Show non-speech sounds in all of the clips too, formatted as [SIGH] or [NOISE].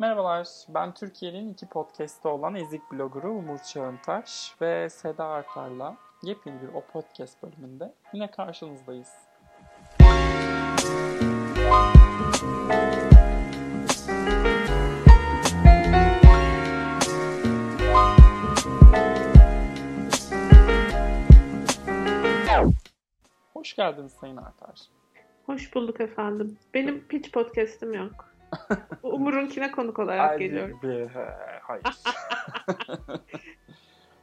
Merhabalar, ben Türkiye'nin iki podcast'ı olan Ezik bloggeru Umur Çağıntaş ve Seda Artar'la yepyeni bir o podcast bölümünde yine karşınızdayız. Hoş geldiniz Sayın Artar. Hoş bulduk efendim. Benim pitch podcast'im yok. Umur'unkine konuk olarak geliyorum. Bir, hayır. [LAUGHS]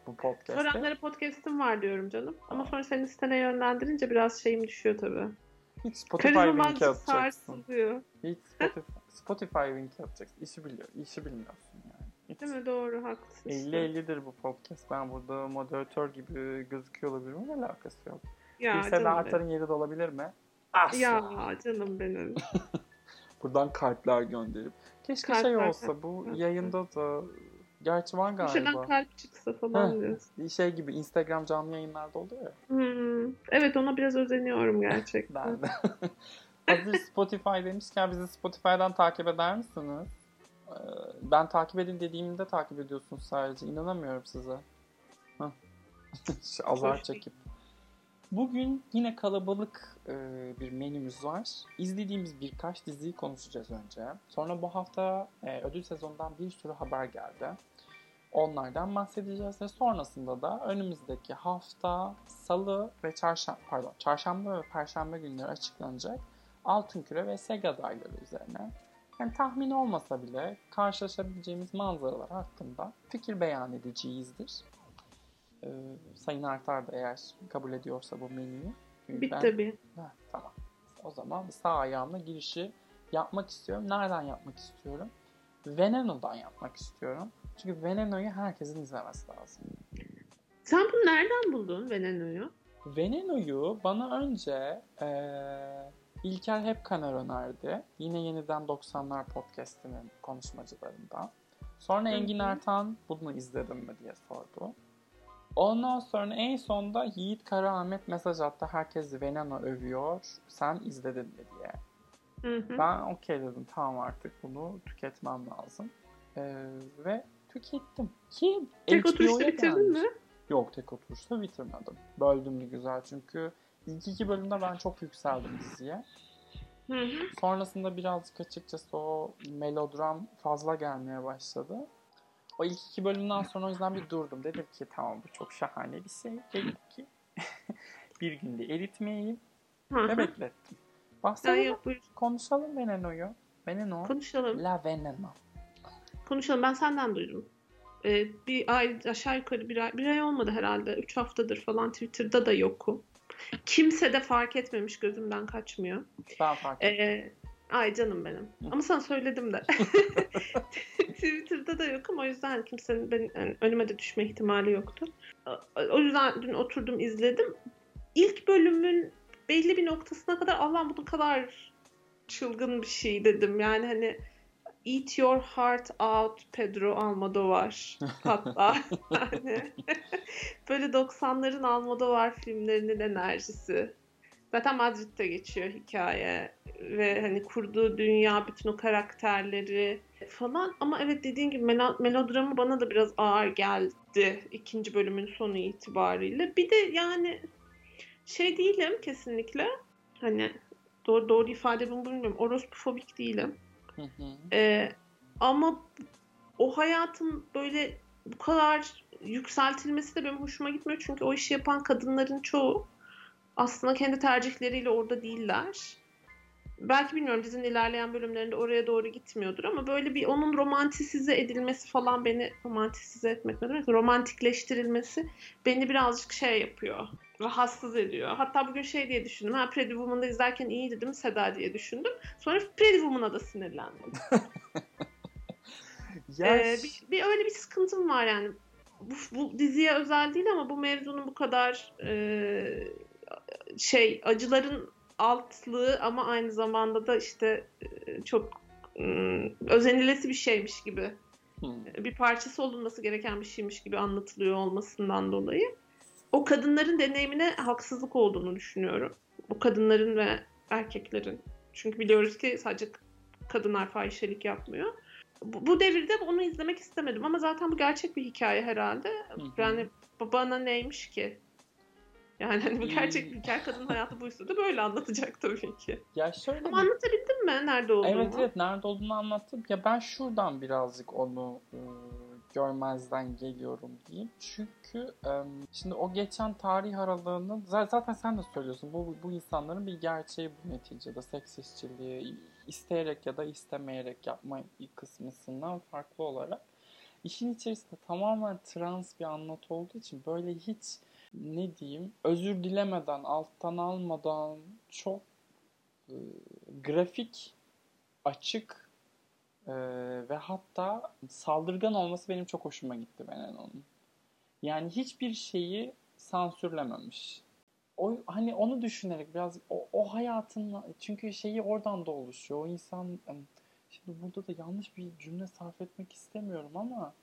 Bu podcast'te. Öğrenlere podcast'im var diyorum canım. Ama sonra seni sitene yönlendirince biraz şeyim düşüyor tabii. Hiç Spotify Karizma linki atacaksın. sarsılıyor. Hiç Spotify, Spotify linki atacaksın. İşi biliyor. İşi bilmiyorsun yani. Hiç. Değil mi? Doğru haklısın. 50-50'dir bu podcast. Ben burada moderatör gibi gözüküyor olabilirim ama alakası yok. Ya bir Seda canım Artar'ın yeri de olabilir mi? Asla. Ya canım benim. [LAUGHS] Buradan kalpler gönderip. Keşke şey Kalpler, olsa bu kalpler. yayında da Gerçi var Köşeden galiba. kalp çıksa falan Heh. diyorsun. Şey gibi Instagram canlı yayınlarda oluyor ya. Hmm. Evet ona biraz özeniyorum gerçekten. [LAUGHS] Ben de. [LAUGHS] Hazır Spotify demişken bizi Spotify'dan takip eder misiniz? Ee, Ben takip edin dediğimde takip ediyorsunuz sadece. İnanamıyorum size. [LAUGHS] Azar çekip. Bugün yine kalabalık e, bir menümüz var. İzlediğimiz birkaç diziyi konuşacağız önce. Sonra bu hafta e, ödül sezonundan bir sürü haber geldi. Onlardan bahsedeceğiz ve sonrasında da önümüzdeki hafta salı ve çarşamba pardon çarşamba ve perşembe günleri açıklanacak Altın Küre ve Sega adayları üzerine yani tahmin olmasa bile karşılaşabileceğimiz manzaralar hakkında fikir beyan edeceğizdir. Ee, Sayın Artar da eğer kabul ediyorsa bu menüyü. Bit ben- tabii. Ha, tamam. O zaman sağ ayağımla girişi yapmak istiyorum. Nereden yapmak istiyorum? Veneno'dan yapmak istiyorum. Çünkü Veneno'yu herkesin izlemesi lazım. Sen bunu nereden buldun Veneno'yu? Veneno'yu bana önce eee İlker Hepkaner önerdi. Yine yeniden 90'lar podcastinin konuşmacılarından. Sonra. Engin Ertan bunu izledin mi diye sordu. Ondan sonra en sonda Yiğit Karaahmet mesaj attı. Herkes Veneno övüyor. Sen izledin mi diye. Hı hı. Ben okey dedim. Tamam artık bunu tüketmem lazım. Eee, ve tükettim. Ki Tek oturuşta bitirdin mi? Yok tek oturuşta bitirmedim. Böldüm bir güzel çünkü ilk iki bölümde ben çok yükseldim diziye. Hı hı. Sonrasında birazcık açıkçası o melodram fazla gelmeye başladı. O ilk iki bölümden sonra o yüzden bir durdum. Dedim ki tamam bu çok şahane bir şey. Dedim ki [LAUGHS] bir günde eritmeyeyim ve beklettim. Bahsedelim, konuşalım Veneno'yu. Veneno. Konuşalım. La Veneno. Konuşalım. Ben senden duydum. Ee, bir ay aşağı yukarı bir ay, bir ay olmadı herhalde. Üç haftadır falan Twitter'da da yokum. Kimse de fark etmemiş gözümden kaçmıyor. Ben fark ettim. Ee, ay canım benim. Ama sana söyledim de. [LAUGHS] [LAUGHS] Twitter'da da yokum. O yüzden kimsenin benim, yani önüme de düşme ihtimali yoktu. O yüzden dün oturdum izledim. İlk bölümün belli bir noktasına kadar Allah'ım bu kadar çılgın bir şey dedim. Yani hani Eat Your Heart Out Pedro Almodovar hatta yani [LAUGHS] böyle 90'ların Almodovar filmlerinin enerjisi. Zaten Madrid'de geçiyor hikaye ve hani kurduğu dünya, bütün o karakterleri falan. Ama evet dediğin gibi melo- melodramı bana da biraz ağır geldi ikinci bölümün sonu itibariyle. Bir de yani şey değilim kesinlikle. Hani doğru, doğru ifade bunu bilmiyorum. Orospofobik değilim. Ee, ama o hayatın böyle bu kadar yükseltilmesi de benim hoşuma gitmiyor. Çünkü o işi yapan kadınların çoğu aslında kendi tercihleriyle orada değiller. Belki bilmiyorum dizinin ilerleyen bölümlerinde oraya doğru gitmiyordur ama böyle bir onun romantisize edilmesi falan beni romantisize etmek ne demek? Romantikleştirilmesi beni birazcık şey yapıyor. Rahatsız ediyor. Hatta bugün şey diye düşündüm. Ha Pretty Woman'da izlerken iyiydi değil mi Seda diye düşündüm. Sonra Pretty Woman'a da sinirlendim. [LAUGHS] Ya Ee, bir, bir öyle bir sıkıntım var yani. Bu, bu diziye özel değil ama bu mevzunun bu kadar e, şey acıların altlığı ama aynı zamanda da işte e, çok özenilesi bir şeymiş gibi Hı. bir parçası olunması gereken bir şeymiş gibi anlatılıyor olmasından dolayı o kadınların deneyimine haksızlık olduğunu düşünüyorum. Bu kadınların ve erkeklerin. Çünkü biliyoruz ki sadece kadınlar fahişelik yapmıyor. bu, bu devirde onu izlemek istemedim ama zaten bu gerçek bir hikaye herhalde. Hı hı. Yani bana neymiş ki? Yani hani bu gerçek İyi. bir hikaye kadının hayatı buysa da böyle anlatacak tabii ki. Ya şöyle Ama bir- anlatabildim mi nerede olduğumu? Evet evet nerede olduğunu anlattım. Ya ben şuradan birazcık onu e, görmezden geliyorum diyeyim. Çünkü e, şimdi o geçen tarih aralığını za- zaten sen de söylüyorsun. Bu, bu insanların bir gerçeği bu neticede. Seks işçiliği isteyerek ya da istemeyerek yapma kısmısından farklı olarak. İşin içerisinde tamamen trans bir anlatı olduğu için böyle hiç ne diyeyim özür dilemeden, alttan almadan çok e, grafik açık e, ve hatta saldırgan olması benim çok hoşuma gitti Veneno'nun. Yani hiçbir şeyi sansürlememiş. O hani onu düşünerek biraz o, o hayatın çünkü şeyi oradan da oluşuyor. O insan şimdi burada da yanlış bir cümle sarf etmek istemiyorum ama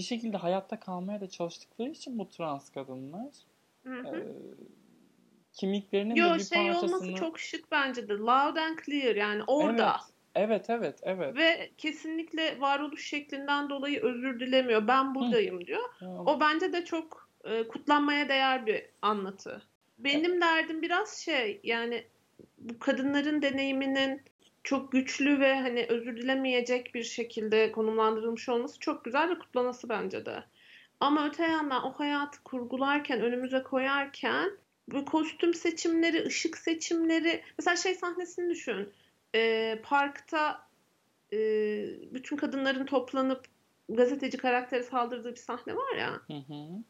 bir şekilde hayatta kalmaya da çalıştıkları için bu trans kadınlar Hı hı. e, kimliklerinin Yo bir şey parçasını olması çok şık bence de. Loud and clear yani orada. Evet evet evet. Ve kesinlikle varoluş şeklinden dolayı özür dilemiyor. Ben buradayım diyor. Ya, O bence de çok e, kutlanmaya değer bir anlatı. Benim derdim biraz şey yani bu kadınların deneyiminin çok güçlü ve hani özür dilemeyecek bir şekilde konumlandırılmış olması çok güzel ve kutlanası bence de. Ama öte yandan o hayatı kurgularken, önümüze koyarken bu kostüm seçimleri, ışık seçimleri mesela şey sahnesini düşün. Ee, parkta e, bütün kadınların toplanıp gazeteci karaktere saldırdığı bir sahne var ya. Hı hı.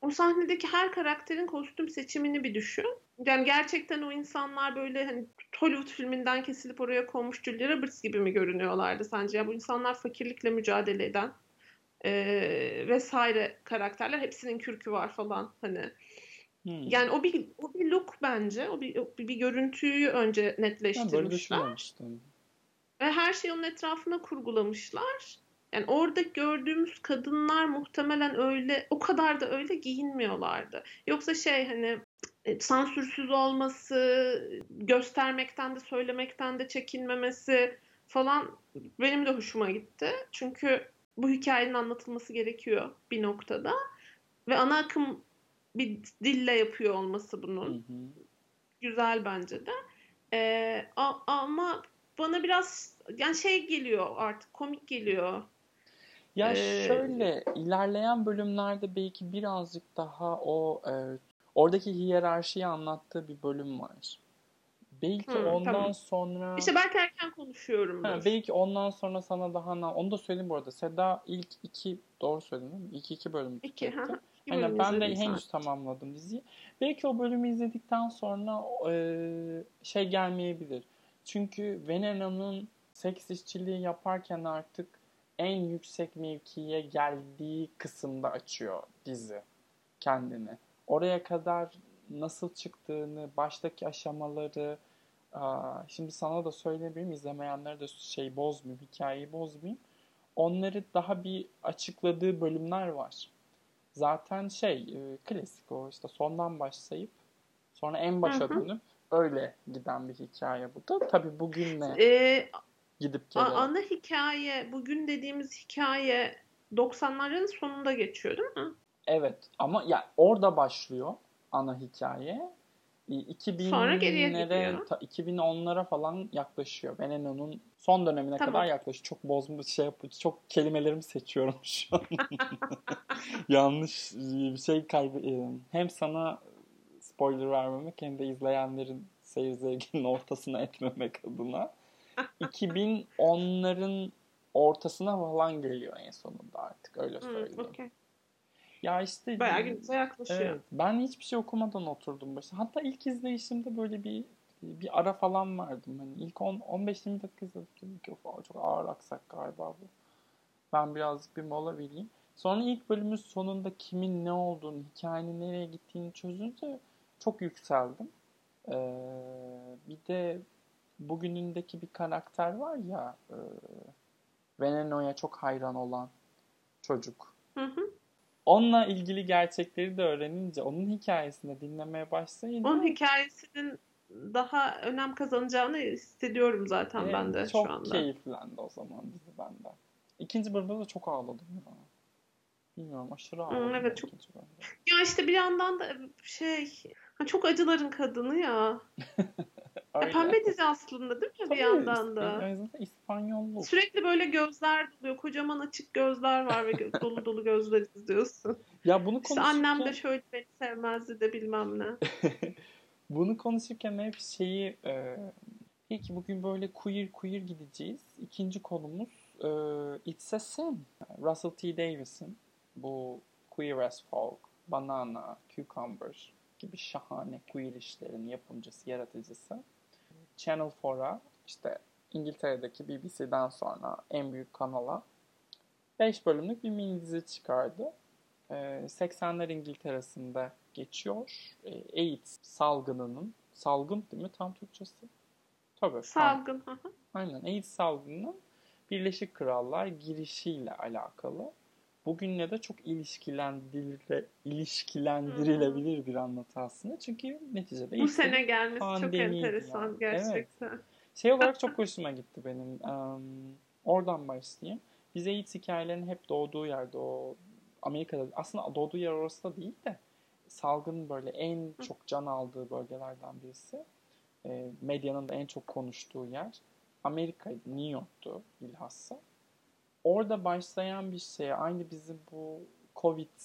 O sahnedeki her karakterin kostüm seçimini bir düşün. Yani gerçekten o insanlar böyle hani Hollywood filminden kesilip oraya konmuş Julia Roberts gibi mi görünüyorlardı sence? Ya bu insanlar fakirlikle mücadele eden e, vesaire karakterler. Hepsinin kürkü var falan hani. Hmm. Yani o bir o bir look bence. O bir o bir, bir görüntüyü önce Ben böyle netleştirmişler. Ve her şeyi onun etrafına kurgulamışlar. Yani orada gördüğümüz kadınlar muhtemelen öyle o kadar da öyle giyinmiyorlardı. Yoksa şey hani e, sansürsüz olması, göstermekten de söylemekten de çekinmemesi falan benim de hoşuma gitti. Çünkü bu hikayenin anlatılması gerekiyor bir noktada. Ve ana akım bir dille yapıyor olması Hı bunun hı. güzel bence de. Ee, a- ama bana biraz yani şey geliyor artık komik geliyor. Ya Ee, şöyle ilerleyen bölümlerde belki birazcık daha o e, oradaki hiyerarşiyi anlattığı bir bölüm var. Belki Hı, ondan tamam. sonra İşte belki erken konuşuyorum. Ha, belki ondan sonra sana daha na- onu da söyleyeyim bu arada. Seda ilk iki doğru söyledin değil mi? İlk iki bölüm İki. Aynen bölüm ben de henüz tamamladım diziyi. Belki o bölümü izledikten sonra e, şey gelmeyebilir. Çünkü Veneno'nun seks işçiliği yaparken artık en yüksek mevkiye geldiği kısımda açıyor dizi kendini. Oraya kadar nasıl çıktığını, baştaki aşamaları, şimdi sana da söylemeyeyim, izlemeyenlere de şey bozmayayım, hikayeyi bozmayayım. Onları daha bir açıkladığı bölümler var. Zaten şey e, klasik o işte sondan başlayıp sonra en başa dönüp öyle giden bir hikaye bu da. Tabii bugünle Ee, gidip gelen. ana hikaye, bugün dediğimiz hikaye 90'ların sonunda geçiyor değil mi? Evet ama ya orada başlıyor ana hikaye. E, Sonra geriye 2000'lere, gidiyor. ta- 2010'lara falan yaklaşıyor. Veneno'nun son dönemine Tamam. kadar yaklaşıyor. Çok bozmuş şey yapıyor. Çok kelimelerimi seçiyorum şu an. [LAUGHS] Yanlış bir şey kaybı hem sana spoiler vermemek hem de izleyenlerin seyir zevkinin ortasına etmemek adına 2010'ların ortasına falan geliyor en sonunda artık öyle söyleyeyim. okey. Ya işte Bayağı günümüze yaklaşıyor. Evet, ben hiçbir şey okumadan oturdum başına. Hatta ilk izleyişimde böyle bir bir ara falan vardım. Hani ilk 10 15-20 dakika izledim. Ki "Of, çok ağır aksak galiba bu. Ben birazcık bir mola vereyim. Sonra ilk bölümün sonunda kimin ne olduğunu, hikayenin nereye gittiğini çözünce çok yükseldim. Ee, bir de bugünündeki bir karakter var ya e, Veneno'ya çok hayran olan çocuk. Hı hı. Onunla ilgili gerçekleri de öğrenince, onun hikayesini dinlemeye başlayınca Onun hikayesinin daha önem kazanacağını hissediyorum zaten Ee, ben de çok şu anda. keyiflendi o zaman dizi bende. İkinci bölümde de çok ağladım ya. Bilmiyorum aşırı ağladım. evet, ben çok-. Ya işte bir yandan da şey ha, çok acıların kadını ya. [LAUGHS] Öyle. pembe dizi aslında değil mi bir Tabii, yandan da? İsp- aynı zamanda İspanyolluk. Sürekli böyle gözler doluyor. Kocaman açık gözler var ve gö- [LAUGHS] dolu dolu gözler izliyorsun. Ya bunu İşte konuşurken, annem de şöyle beni sevmezdi de bilmem ne. [LAUGHS] bunu konuşurken hep şeyi e, ilk bugün böyle queer queer gideceğiz. İkinci konumuz e, It's a Sin. Russell T. Davis'in bu Queer as Folk, Banana, Cucumber gibi şahane queer işlerin yapımcısı, yaratıcısı. Channel 4'a işte İngiltere'deki BBC'den sonra en büyük kanala 5 bölümlük bir mini dizi çıkardı. Ee, 80'ler İngiltere'sinde geçiyor. Ee, AIDS salgınının, salgın değil mi tam Türkçesi? Tabii. Salgın. Aynen AIDS salgınının Birleşik Krallığa girişiyle alakalı. Bugünle de çok ilişkilendirile, ilişkilendirilebilir bir anlatı aslında. Çünkü neticede Bu ilk sene gelmesi çok enteresan yani. gerçekten. şey olarak [LAUGHS] çok hoşuma gitti benim. Em, oradan başlayayım. Biz AIDS hikayelerinin hep doğduğu yerde o Amerika'da aslında doğduğu yer orası da değil de salgının böyle en çok can aldığı bölgelerden birisi. E, medyanın da en çok konuştuğu yer Amerika'ydı, New York'tu bilhassa. Orada başlayan bir şey aynı bizim bu Covid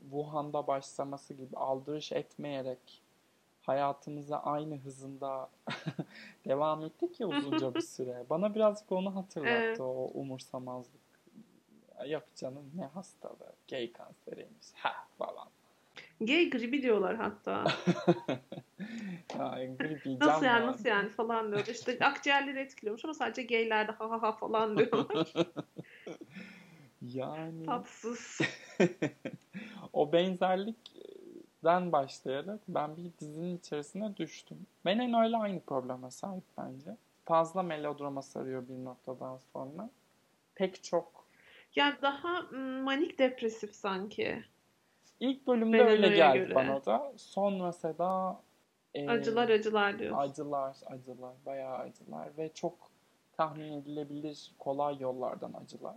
Wuhan'da başlaması gibi aldırış etmeyerek hayatımıza aynı hızında [LAUGHS] devam ettik ya uzunca bir [LAUGHS] süre. Bana birazcık onu hatırlattı Evet. o umursamazlık. Yok canım ne hastalığı, gay kanseriymiş ha falan. Gay gribi diyorlar hatta. [LAUGHS] ya, gribi, Nasıl yani nasıl yani falan diyor. İşte akciğerleri etkiliyormuş ama sadece gaylerde ha ha ha falan diyorlar. Yani Tatsız. [LAUGHS] o benzerlikten başlayarak ben bir dizinin içerisine düştüm. Menen öyle aynı probleme sahip bence. Fazla melodrama sarıyor bir noktadan sonra. Pek çok. Yani daha manik depresif sanki. İlk bölümde öyle geldi göre. bana da. Sonra Seda e, Acılar acılar diyorsun. acılar, acılar, bayağı acılar ve çok tahmin edilebilir kolay yollardan acılar.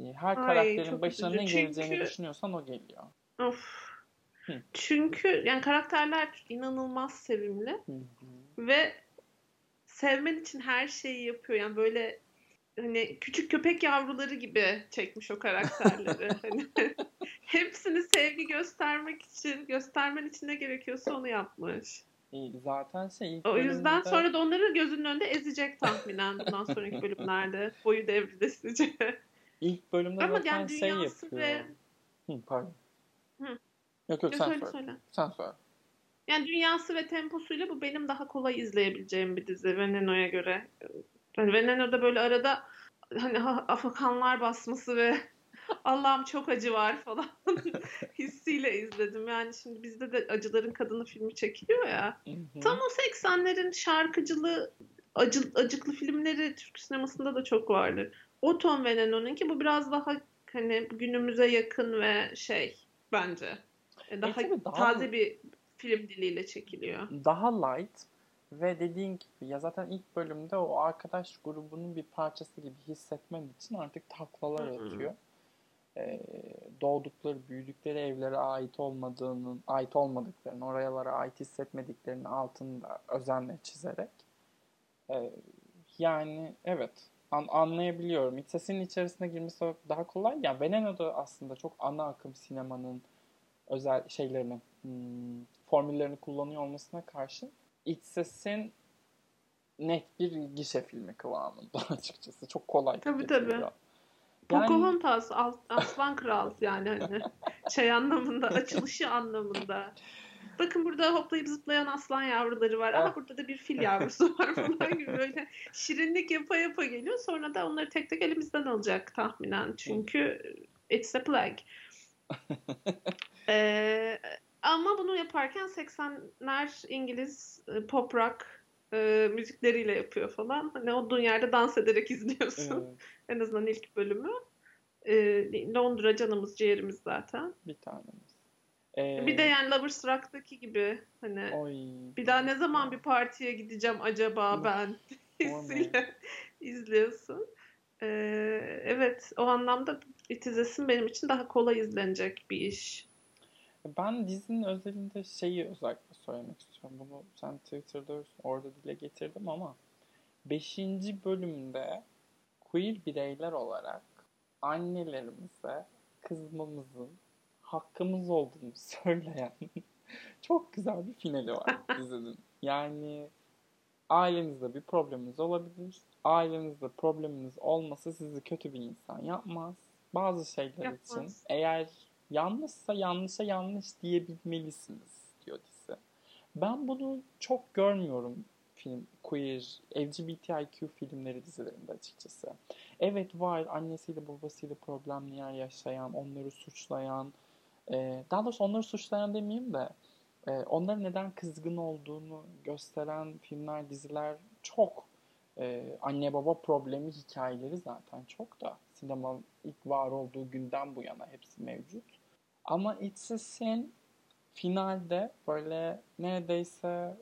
E, Her Ay, karakterin başına üzücü. ne geleceğini Çünkü- düşünüyorsan o geliyor. Of. Hı. Çünkü yani karakterler inanılmaz sevimli Hı hı. ve sevmen için her şeyi yapıyor. Yani böyle hani küçük köpek yavruları gibi çekmiş o karakterleri. [LAUGHS] hani [LAUGHS] hepsini sevgi göstermek için, göstermen için ne gerekiyorsa onu yapmış. E, zaten şey O yüzden bölümde- sonra da onları gözünün önünde ezecek tahminen bundan sonraki bölümlerde. Boyu devrilesince. İlk bölümde Ama zaten yani şey yapıyor. ve Hı, pardon. Hı. Yok yok sen söyle söyle. Sen söyle. Yani dünyası ve temposuyla bu benim daha kolay izleyebileceğim bir dizi Veneno'ya göre. Yani Veneno'da böyle arada hani ha- afakanlar basması ve [LAUGHS] Allah'ım çok acı var falan [LAUGHS] hissiyle izledim. Yani şimdi bizde de Acıların Kadını filmi çekiliyor ya. Hı hı. Tam o 80'lerin şarkıcılı acı, acıklı filmleri Türk sinemasında da çok vardı. O Tom Veneno'nun ki bu biraz daha hani günümüze yakın ve şey bence e, daha, tabii daha- taze bir film diliyle çekiliyor. Daha light ve dediğin gibi ya zaten ilk bölümde o arkadaş grubunun bir parçası gibi hissetmen için artık taklalar atıyor. Ee, doğdukları, büyüdükleri evlere ait olmadığının, ait olmadıklarını, oralara ait hissetmediklerinin altında özenle çizerek. Ee, yani evet an- anlayabiliyorum. İç sesin içerisine girmesi daha kolay. Yani Veneno da aslında çok ana akım sinemanın özel şeylerini, hmm, formüllerini kullanıyor olmasına karşın iç sesin net bir gişe filmi kıvamında [LAUGHS] açıkçası. Çok kolay Tabii, tabii. Yani- Pocahontas, Aslan Kral yani hani [LAUGHS] şey anlamında, açılışı anlamında. Bakın burada hoplayıp zıplayan aslan yavruları var. Aha burada da bir fil yavrusu var [LAUGHS] falan gibi böyle şirinlik yapa yapa geliyor. Sonra da onları tek tek elimizden alacak tahminen. Çünkü it's a plague. [LAUGHS] Ee, ama bunu yaparken 80'ler İngiliz e, pop rock e, müzikleriyle yapıyor falan. Hani olduğun yerde dans ederek izliyorsun. Evet, En azından ilk bölümü. Ee, Londra canımız ciğerimiz zaten. bir tanemiz. Ee, bir de yani Lovers Rock'taki gibi hani oy, bir daha ne zaman bir partiye gideceğim acaba ben [LAUGHS] hissiyle izliyorsun. Ee, evet o anlamda itizlesin benim için daha kolay izlenecek bir iş. Ben dizinin özelinde şeyi özellikle söylemek istiyorum. Bunu sen Twitter'da orada dile getirdim ama 5. bölümde queer bireyler olarak annelerimize kızmamızın hakkımız olduğunu [LAUGHS] söyleyen çok güzel bir finali var [LAUGHS] dizinin. Yani ailenizde bir probleminiz olabilir. Ailenizde probleminiz olmasa sizi kötü bir insan yapmaz. Bazı şeyler yapmaz. için eğer yanlışsa yanlışa yanlış diyebilmelisiniz diyor dizi. Ben bunu çok görmüyorum film, queer, LGBTIQ filmleri dizilerinde açıkçası. Evet var annesiyle babasıyla problemler yaşayan, onları suçlayan, e, daha doğrusu onları suçlayan demeyeyim de e, onların neden kızgın olduğunu gösteren filmler, diziler çok. E, anne baba problemi hikayeleri zaten çok da. Sinema ilk var olduğu günden bu yana hepsi mevcut. Ama It's a Sin finalde böyle neredeyse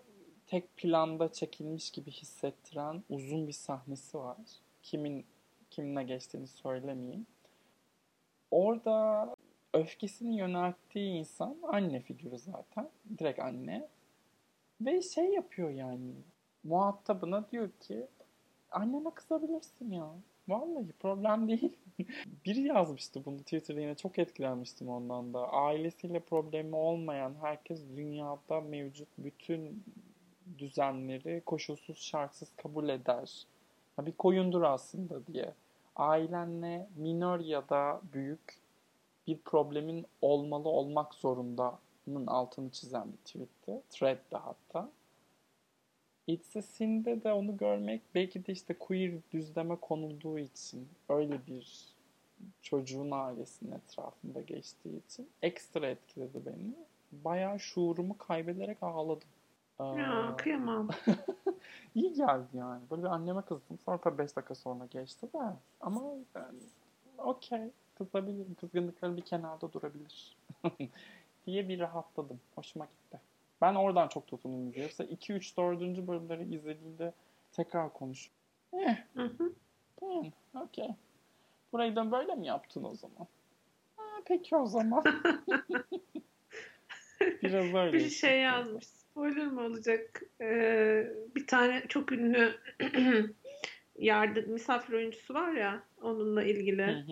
tek planda çekilmiş gibi hissettiren uzun bir sahnesi var. Kimin kiminle geçtiğini söylemeyeyim. Orada öfkesini yönelttiği insan anne figürü zaten. Direkt anne. Ve şey yapıyor yani. Muhatabına diyor ki annene kızabilirsin ya. Vallahi problem değil. [LAUGHS] Biri yazmıştı bunu Twitter'da yine çok etkilenmiştim ondan da. Ailesiyle problemi olmayan herkes dünyada mevcut bütün düzenleri koşulsuz şartsız kabul eder. Bir koyundur aslında diye. Ailenle minör ya da büyük bir problemin olmalı olmak zorundanın altını çizen bir tweetti. Thread'de hatta. It's a Sin'de de onu görmek belki de işte queer düzleme konulduğu için öyle bir çocuğun ailesinin etrafında geçtiği için ekstra etkiledi beni. Bayağı şuurumu kaybederek ağladım. Ya kıyamam. [LAUGHS] İyi geldi yani. Böyle bir anneme kızdım. Sonra tabii 5 dakika sonra geçti de. Ama yani okey. Kızabilirim. Kızgınlıkları bir kenarda durabilir. [LAUGHS] diye bir rahatladım. Hoşuma gitti. Ben oradan çok tutundum diziye. Yoksa 2, 3, 4. bölümleri izlediğimde tekrar konuş. Eh. Hı hı. Yani, okey. Burayı da böyle mi yaptın o zaman? Ha, peki o zaman. [LAUGHS] Biraz öyle. Bir şey yazmış spoiler mı olacak? Ee, bir tane çok ünlü [CLEARS THROAT] yardım misafir oyuncusu var ya onunla ilgili.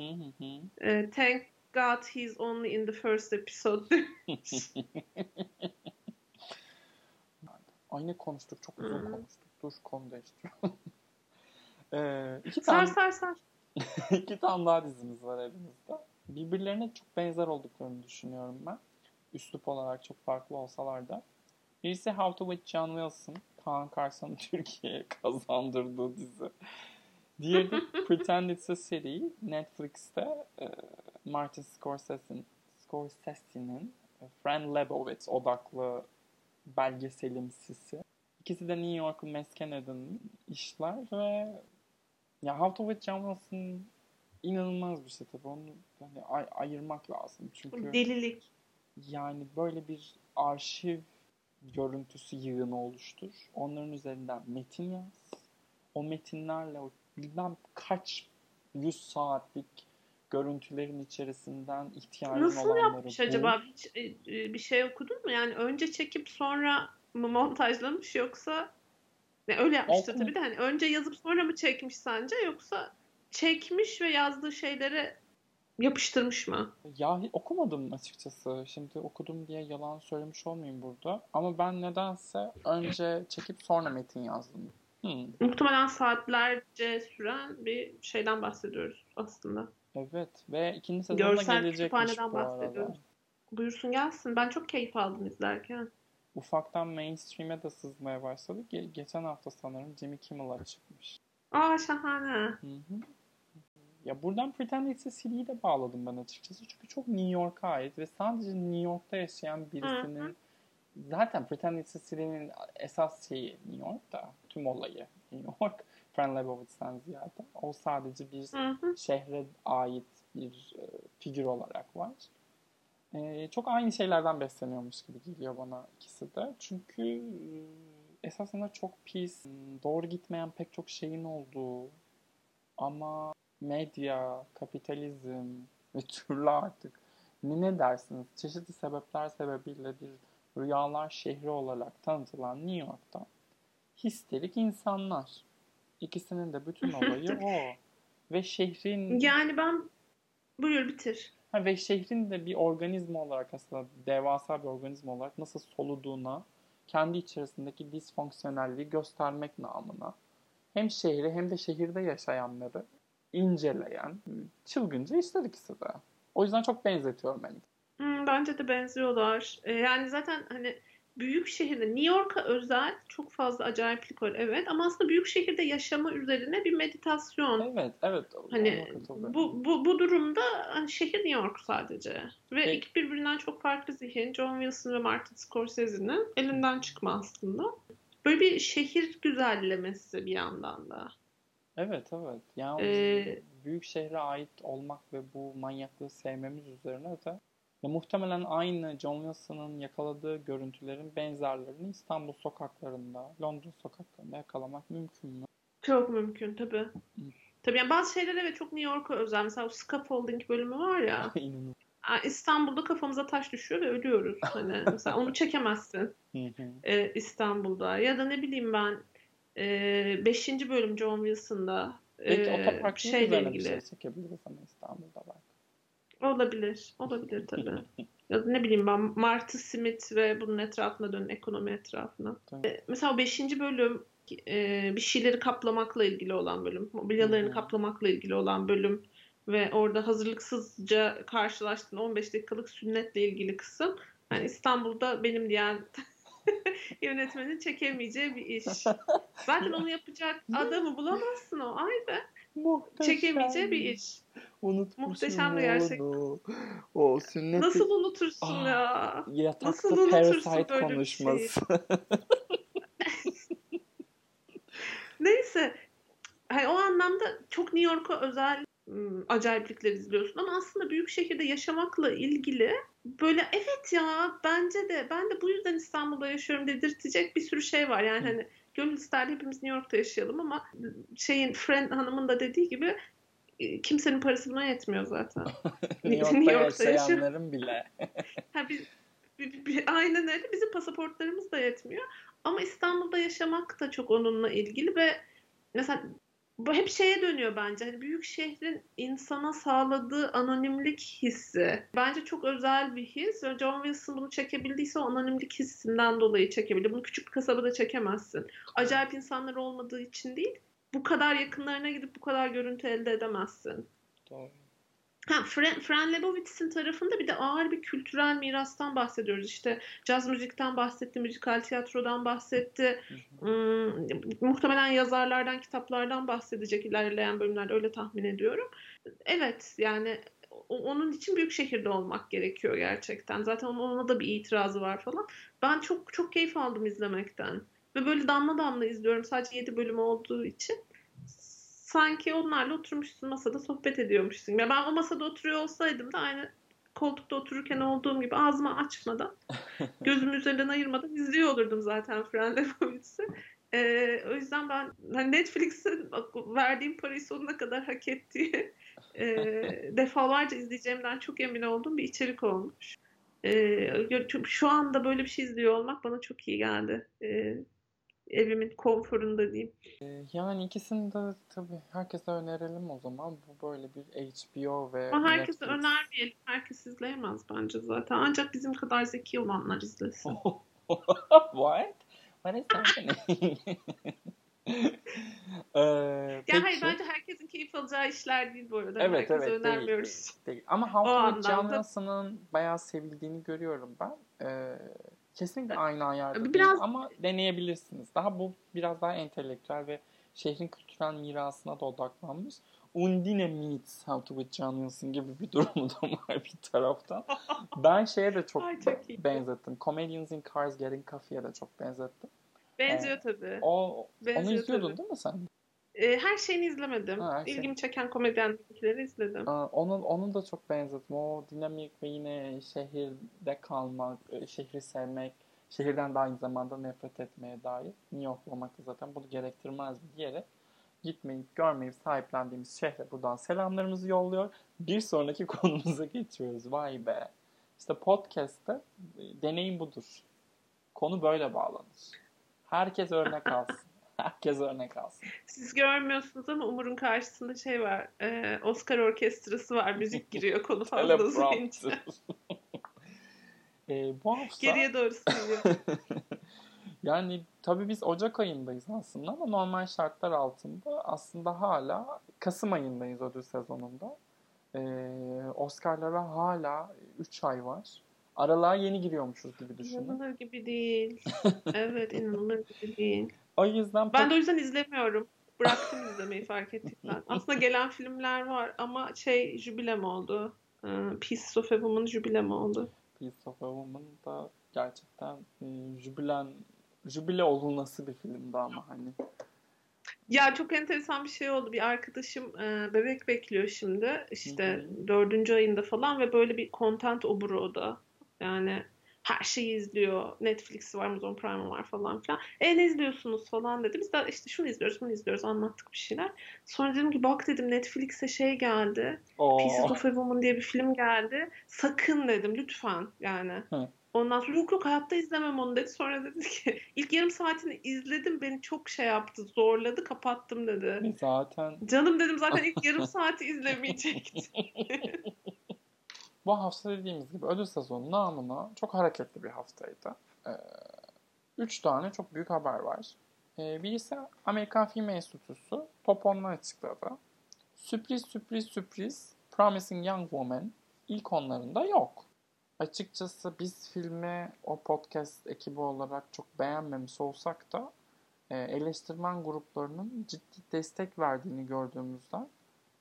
ee, Thank God he's only in the first episode. [LAUGHS] Aynı konuştuk. Çok uzun hmm. konuştuk. Dur konu değiştiriyorum. [LAUGHS] ee, iki tane, sar sar sar. [LAUGHS] iki tane daha dizimiz var elimizde. Birbirlerine çok benzer olduklarını düşünüyorum ben. Üslup olarak çok farklı olsalar da. Birisi How to with John Wilson. Kaan Karsan'ın [LAUGHS] Türkiye'ye kazandırdığı dizi. Diğeri de [LAUGHS] Pretend It's a City. Netflix'te e, Martin Scorsese'nin Scorsese'nin e, Fran Lebowitz odaklı belgeselimsisi. İkisi de New York'un mesken edin işler ve ya How to John Wilson inanılmaz bir şey tabii. Onu hani ay- ayırmak lazım. Çünkü delilik. Yani böyle bir arşiv görüntüsü yığını oluştur. Onların üzerinden metin yaz. O metinlerle o bilmem kaç yüz saatlik görüntülerin içerisinden ihtiyacın Nasıl olanları Nasıl yapmış bul. acaba? Hiç, e, e, bir şey okudun mu? Yani önce çekip sonra mı montajlamış yoksa ne öyle yapmıştır tabii de hani önce yazıp sonra mı çekmiş sence yoksa çekmiş ve yazdığı şeyleri yapıştırmış mı? Ya okumadım açıkçası. Şimdi okudum diye yalan söylemiş olmayayım burada. Ama ben nedense önce çekip sonra metin yazdım. Hmm. Muhtemelen saatlerce süren bir şeyden bahsediyoruz aslında. Evet ve ikinci sezonda Görsel gelecekmiş bu arada. Buyursun gelsin. Ben çok keyif aldım izlerken. Ufaktan mainstream'e de sızmaya başladı. Ge- geçen hafta sanırım Jimmy Kimmel'a çıkmış. Aa şahane. Hı hı. Ya buradan Pretend It's a City'yi de bağladım ben açıkçası. Çünkü çok New York'a ait ve sadece New York'ta yaşayan birisinin Hı-hı. zaten Pretend It's a City'nin esas şeyi New York'ta. Tüm olayı New York. [LAUGHS] Fran Lebovitz'ten ziyade. O sadece bir Hı-hı. şehre ait bir e, figür olarak var. e, çok aynı şeylerden besleniyormuş gibi geliyor bana ikisi de. Çünkü e, esasında çok pis, doğru gitmeyen pek çok şeyin olduğu ama medya, kapitalizm [LAUGHS] ve türlü artık ne, ne dersiniz çeşitli sebepler sebebiyle bir rüyalar şehri olarak tanıtılan New York'ta histerik insanlar. İkisinin de bütün [LAUGHS] olayı o. Ve şehrin... Yani ben... Buyur bitir. Ha, ve şehrin de bir organizma olarak aslında devasa bir organizma olarak nasıl soluduğuna kendi içerisindeki disfonksiyonelliği göstermek namına hem şehri hem de şehirde yaşayanları inceleyen çılgınca işler ikisi de. O yüzden çok benzetiyorum ben. Hmm, bence de benziyorlar. Ee, yani zaten hani büyük şehirde New York'a özel çok fazla acayiplik var evet ama aslında büyük şehirde yaşama üzerine bir meditasyon. Evet, evet. Hani bu, bu bu durumda hani şehir New York sadece ve Peki. iki birbirinden çok farklı zihin John Wilson ve Martin Scorsese'nin elinden çıkma aslında. Böyle bir şehir güzellemesi bir yandan da. Evet evet. Yani ee, büyük şehre ait olmak ve bu manyaklığı sevmemiz üzerine de ya muhtemelen aynı John Wilson'ın yakaladığı görüntülerin benzerlerini İstanbul sokaklarında, Londra sokaklarında yakalamak mümkün mü? Çok mümkün tabii. Tabii yani bazı şeyler evet çok New York'a özel. Mesela o scaffolding bölümü var ya. [LAUGHS] İstanbul'da kafamıza taş düşüyor ve ölüyoruz. Hani mesela onu çekemezsin İstanbul'da. Ya da ne bileyim ben e, beşinci bölüm John Wilson'da Peki e, otopark şeyle ilgili. bir şey çekebiliriz ama İstanbul'da belki. Olabilir. Olabilir tabii. [LAUGHS] ya da ne bileyim ben Marty Smith ve bunun etrafına dönün ekonomi etrafına. Tabii. Mesela o 5. bölüm e, bir şeyleri kaplamakla ilgili olan bölüm. Mobilyalarını hmm. kaplamakla ilgili olan bölüm ve orada hazırlıksızca karşılaştığın 15 dakikalık sünnetle ilgili kısım. Yani İstanbul'da benim diyen [LAUGHS] yönetmenin çekemeyeceği bir iş. Zaten onu yapacak [LAUGHS] adamı bulamazsın o ayrı. Muhteşem. Çekemeyeceği bir iş. Unutmuşum Muhteşem bir gerçek. O sünnet. Nasıl unutursun Aa, ya? Yatakta Nasıl unutursun Parasite konuşması. [LAUGHS] Neyse. Hani o anlamda çok New York'a özel acayiplikler izliyorsun ama aslında büyük şehirde yaşamakla ilgili böyle evet ya bence de ben de bu yüzden İstanbul'da yaşıyorum dedirtecek bir sürü şey var. Yani hani gönül isterdi hepimiz New York'ta yaşayalım ama şeyin Friend hanımın da dediği gibi e, kimsenin parası buna yetmiyor zaten. [LAUGHS] New York'ta, New York'ta yaşayanların bile. [LAUGHS] ha, biz, bir, bir, aynen öyle. Bizim pasaportlarımız da yetmiyor. Ama İstanbul'da yaşamak da çok onunla ilgili ve mesela bu hep şeye dönüyor bence. Hani büyük şehrin insana sağladığı anonimlik hissi. Bence çok özel bir his. John Wilson bunu çekebildiyse o anonimlik hissinden dolayı çekebildi. Bunu küçük bir kasabada çekemezsin. Acayip insanlar olmadığı için değil. Bu kadar yakınlarına gidip bu kadar görüntü elde edemezsin. Doğru. Ha, Fran, Fran Lebowitz'in tarafında bir de ağır bir kültürel mirastan bahsediyoruz. İşte caz müzikten bahsetti, müzikal tiyatrodan bahsetti. Hmm, muhtemelen yazarlardan, kitaplardan bahsedecek ilerleyen bölümlerde öyle tahmin ediyorum. Evet yani onun için büyük şehirde olmak gerekiyor gerçekten. Zaten ona da bir itirazı var falan. Ben çok çok keyif aldım izlemekten. Ve böyle damla damla izliyorum. Sadece 7 bölüm olduğu için sanki onlarla oturmuşsun masada sohbet ediyormuşsun. Ya ben o masada oturuyor olsaydım da aynı koltukta otururken olduğum gibi ağzımı açmadan, [LAUGHS] gözümü üzerinden ayırmadan izliyor olurdum zaten Fran Lebowitz'i. Ee, o yüzden ben hani Netflix'in verdiğim parayı sonuna kadar hak ettiği e, [LAUGHS] defalarca izleyeceğimden çok emin olduğum bir içerik olmuş. Ee, şu anda böyle bir şey izliyor olmak bana çok iyi geldi. Ee, evimin konforunda diyeyim. Ee, yani ikisini de tabii herkese önerelim o zaman. Bu böyle bir HBO ve Ama herkese Netflix. önermeyelim. Herkes izleyemez bence zaten. Ancak bizim kadar zeki olanlar izlesin. [LAUGHS] What? What is happening? [LAUGHS] ee, ya peki. hayır bence herkesin keyif alacağı işler değil bu arada. Evet Herkese evet önermiyoruz. Değil, değil. Ama How to Johnson'ın bayağı sevildiğini görüyorum ben. Ee, Kesinlikle aynı ayarda biraz... değil ama deneyebilirsiniz. Daha bu biraz daha entelektüel ve şehrin kültürel mirasına da odaklanmış. Undine meets How to with John Wilson gibi bir durumu da [LAUGHS] var bir taraftan. ben şeye de çok, Ay, çok benzettim. Comedians in Cars Getting Coffee'ye de çok benzettim. Benziyor ee, tabii. O, Benziyor onu izliyordun tabii. değil mi sen? E, her şeyini izlemedim. Ha, her şey. İlgimi çeken komedyenlikleri izledim. Aa, Onun, onun da çok benzedim. O dinamik ve yine şehirde kalmak, e, şehri sevmek, şehirden de aynı zamanda nefret etmeye dair. New York olmak da zaten bunu gerektirmez mi diyerek gitmeyip görmeyip sahiplendiğimiz şehre buradan selamlarımızı yolluyor. Bir sonraki [LAUGHS] konumuza geçiyoruz. Vay be. İşte podcast'te e, deneyim budur. Konu böyle bağlanır. Herkes örnek alsın. [LAUGHS] Herkes örnek alsın. Siz görmüyorsunuz ama Umur'un karşısında şey var. e, Oscar orkestrası var. Müzik giriyor konu [LAUGHS] fazla uzayınca. [LAUGHS] E, bu hafta... Geriye doğru sürüyor. [LAUGHS] Yani tabii biz Ocak ayındayız aslında ama normal şartlar altında aslında hala Kasım ayındayız ödül sezonunda. Ee, Oscar'lara hala 3 ay var. Aralığa yeni giriyormuşuz gibi düşünün. İnanılır gibi değil. Evet inanılır gibi değil. O yüzden Ben de o yüzden izlemiyorum. Bıraktım izlemeyi fark ettikten. [LAUGHS] Aslında gelen filmler var ama şey jübilem oldu. Ee, Piece of a Woman jübilem oldu. Piece of a Woman da gerçekten e, jübilen jübile olunası bir filmdi ama hani. Ya çok enteresan bir şey oldu. Bir arkadaşım e, bebek bekliyor şimdi. İşte dördüncü ayında falan ve böyle bir content oburu o da. Yani her şeyi izliyor. Netflix var, Amazon Prime var falan filan. E ne izliyorsunuz falan dedi. Biz de işte şunu izliyoruz, bunu izliyoruz. Anlattık bir şeyler. Sonra dedim ki bak dedim Netflix'e şey geldi. Oo. Pieces of a Woman diye bir film geldi. Sakın dedim lütfen yani. Hı. Ondan sonra yok yok hayatta izlemem onu dedi. Sonra dedi ki [LAUGHS] ilk yarım saatini izledim beni çok şey yaptı zorladı kapattım dedi. Zaten Canım dedim zaten ilk yarım saati izlemeyecektim. [LAUGHS] bu hafta dediğimiz gibi ödül sezonu namına çok hareketli bir haftaydı. Ee, üç tane çok büyük haber var. Ee, birisi Amerikan Film Enstitüsü top 10'unu açıkladı. Sürpriz sürpriz sürpriz Promising Young Woman ilk onlarında yok. Açıkçası biz filmi o podcast ekibi olarak çok beğenmemiş olsak da e, eleştirmen gruplarının ciddi destek verdiğini gördüğümüzden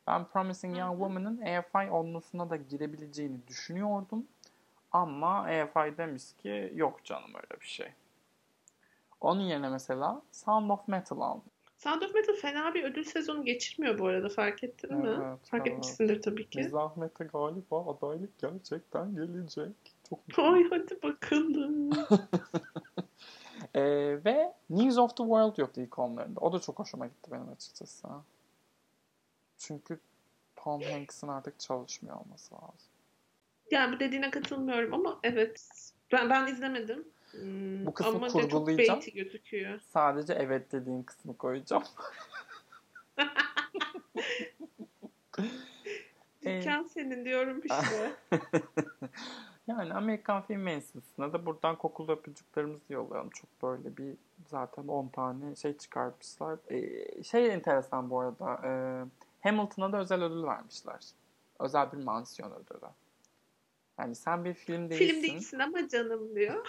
ben Promising Young. Woman'ın EFI onlusuna da girebileceğini düşünüyordum. Ama EFI demiş ki yok canım öyle bir şey. Onun yerine mesela Sound of Metal aldım. Sound of Metal fena bir ödül sezonu geçirmiyor bu arada fark ettin mi? Evet, Fark evet. etmişsindir tabii ki. Zahmete galiba adaylık gerçekten gelecek. Çok Ay hadi bakalım. [LAUGHS] Ee, ve News of the World yoktu ilk onlarında. O da çok hoşuma gitti benim açıkçası. Çünkü Tom Hanks'in artık çalışmıyor olması lazım. yani bu dediğine katılmıyorum ama evet. Ben ben izlemedim. Hmm, Bu kısmı ama çok kurgulayacağım. baity gözüküyor. Sadece evet dediğin kısmı koyacağım. [LAUGHS] Ee, Dükkan senin diyorum işte. [LAUGHS] yani Amerikan Film Enstitüsü'ne de buradan kokulu öpücüklerimizi yollayalım. Çok böyle bir zaten 10 tane şey çıkartmışlar. Ee, şey enteresan bu arada. E, Hamilton'a da özel ödül vermişler. Özel bir mansiyon ödülü. Yani sen bir film değilsin. Film değilsin ama canım diyor.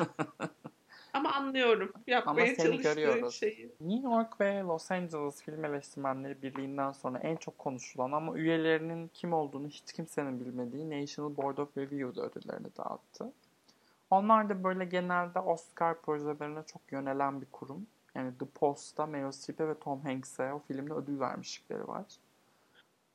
[LAUGHS] ama anlıyorum. Yapmaya Ama seni görüyoruz. şeyi. New York ve Los Angeles Film Eleştirmenleri Birliği'nden sonra en çok konuşulan ama üyelerinin kim olduğunu hiç kimsenin bilmediği National Board of Review'da ödüllerini dağıttı. Onlar da böyle genelde Oscar projelerine çok yönelen bir kurum. Yani The Post'ta Meryl Streep'e ve Tom Hanks'e o filmde ödül vermişlikleri var.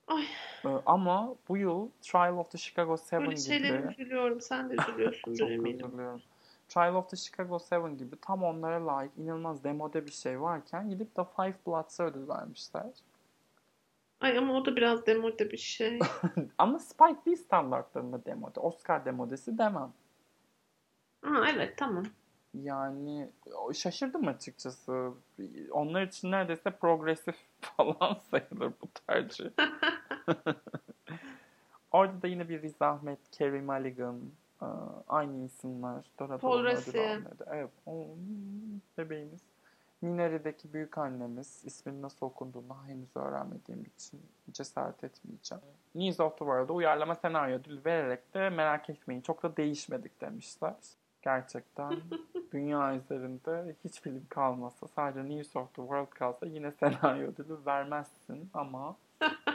Ay. Ee, ama bu yıl Trial of the Chicago 7 Böyle gibi üzülüyorum. Sen de üzülüyorsundur çok eminim. üzülüyorum. Trial of the Chicago 7 gibi tam onlara layık inanılmaz demode bir şey varken gidip de Five Bloods'a ödül vermişler. Ay ama o da biraz demode bir şey. [LAUGHS] Ama Spike Lee standartlarında demode. Oscar demodesi demem. Ha evet tamam. Yani şaşırdım açıkçası. Onlar için neredeyse progresif [LAUGHS] falan sayılır bu tercih. [LAUGHS] [LAUGHS] Orada da yine bir Riz Ahmet, Carey Mulligan, e, aynı isimler. Paul Rassi. Evet, o bebeğimiz. Minari'deki büyük annemiz, isminin nasıl okunduğunu henüz öğrenmediğim için cesaret etmeyeceğim. News of the World'a uyarlama senaryo ödülü vererek de merak etmeyin çok da değişmedik demişler. Gerçekten [LAUGHS] dünya üzerinde hiç film kalmasa sadece News of the World kalsa yine senaryo ödülü vermezsin ama [LAUGHS]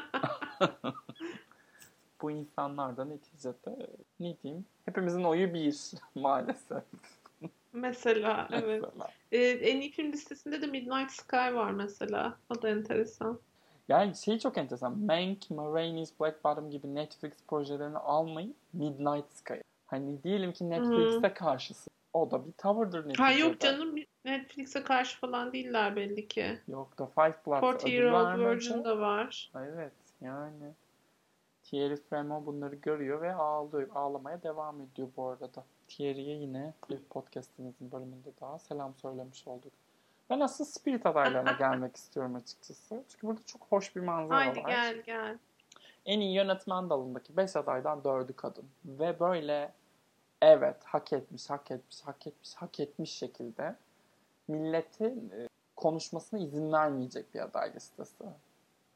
bu insanlar da neticede ne diyeyim hepimizin oyu bir [LAUGHS] maalesef. Mesela [LAUGHS] evet. Mesela. Ee, en iyi film listesinde de Midnight Sky var mesela. O da enteresan. Yani şey çok enteresan. Mank, Marainis, Black Bottom gibi Netflix projelerini almayıp Midnight Sky. Hani diyelim ki Netflix'e karşısın. O da bir tavırdır neticede. Ha yok canım Netflix'e karşı falan değiller belli ki. Yok da Five Bloods 40 ödül Year Old. Virgin de var. Evet yani. Thierry Fremont bunları görüyor ve ağlıyor. Ağlamaya devam ediyor bu arada. Thierry'ye yine bir podcastimizin bölümünde daha selam söylemiş olduk. Ben aslında Spirit adaylarına gelmek istiyorum açıkçası. Çünkü burada çok hoş bir manzara Haydi var. gel gel. En iyi yönetmen dalındaki 5 adaydan 4'ü kadın. Ve böyle evet hak etmiş, hak etmiş, hak etmiş, hak etmiş şekilde milletin e, konuşmasına izin vermeyecek bir aday listesi.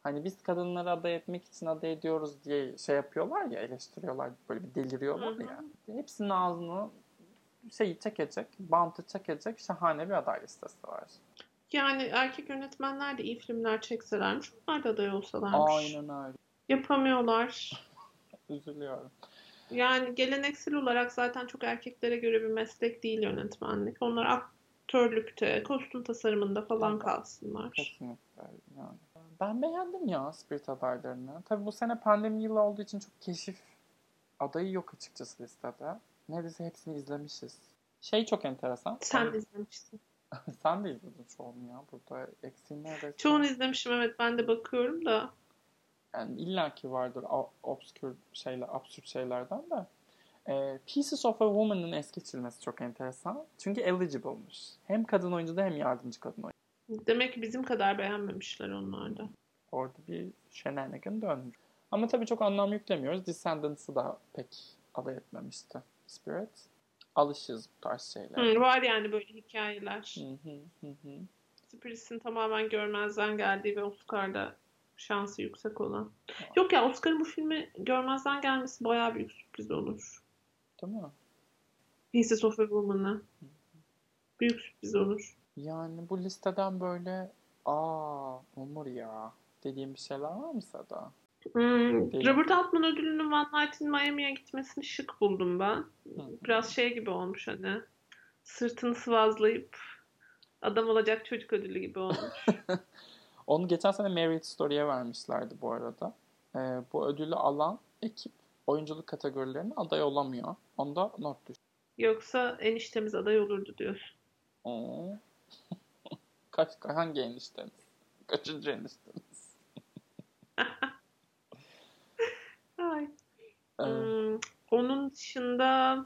Hani biz kadınları aday etmek için aday ediyoruz diye şey yapıyorlar ya, eleştiriyorlar, böyle bir deliriyorlar ya. Hepsinin ağzını şeyi çekecek, bantı çekecek şahane bir aday listesi var. Yani erkek yönetmenler de iyi filmler çekselermiş. Onlar da aday olsalarmış. Aynen öyle. Yapamıyorlar. [LAUGHS] Üzülüyorum. Yani geleneksel olarak zaten çok erkeklere göre bir meslek değil yönetmenlik. Onlar aktörlükte, kostüm tasarımında falan Evet. kalsınlar. Kesinlikle yani. Ben beğendim ya Spirit adaylarını. Tabii bu sene pandemi yılı olduğu için çok keşif adayı yok açıkçası listede. Neredeyse hepsini izlemişiz. Şey çok enteresan. Sen de izlemişsin. [LAUGHS] Sen de izledin çoğunu ya. Burada eksiğin neredeyse. Çoğunu izlemişim evet ben de bakıyorum da. Yani illaki vardır obskür şeyler, absürt şeylerden de. Ee, Pieces of a Woman'ın es geçilmesi çok enteresan. Çünkü eligible'mış. Hem kadın oyuncu da hem yardımcı kadın oyuncu. Demek ki bizim kadar beğenmemişler onlar da. Orada bir shenanigan dönmüş. Ama tabii çok anlam yüklemiyoruz. Descendants'ı da pek aday etmemişti Spirit. Alışız bu tarz şeyler. Hı, var yani böyle hikayeler. Hı hı hı. Spirit'in tamamen görmezden geldiği ve Oscar'da şansı yüksek olan. Yok ya Oscar'ın bu filmi görmezden gelmesi bayağı büyük sürpriz olur. Değil mi? Pieces of a Woman'a. Büyük sürpriz olur. Yani bu listeden böyle aa Umur ya dediğim bir şeyler var mı Sada? Hmm, Değil. Robert Altman ödülünün One Night in Miami'ye gitmesini şık buldum ben. Hı. Biraz şey gibi olmuş hani. Sırtını sıvazlayıp adam olacak çocuk ödülü gibi olmuş. [LAUGHS] Onu geçen sene Married Story'e vermişlerdi bu arada. Ee, bu ödülü alan ekip oyunculuk kategorilerine aday olamıyor. Onda not düş. Yoksa eniştemiz aday olurdu diyorsun. Oo. Kaç, hangi enişteniz? Kaçıncı enişteniz? [LAUGHS] Ay. Ee, Hmm, onun dışında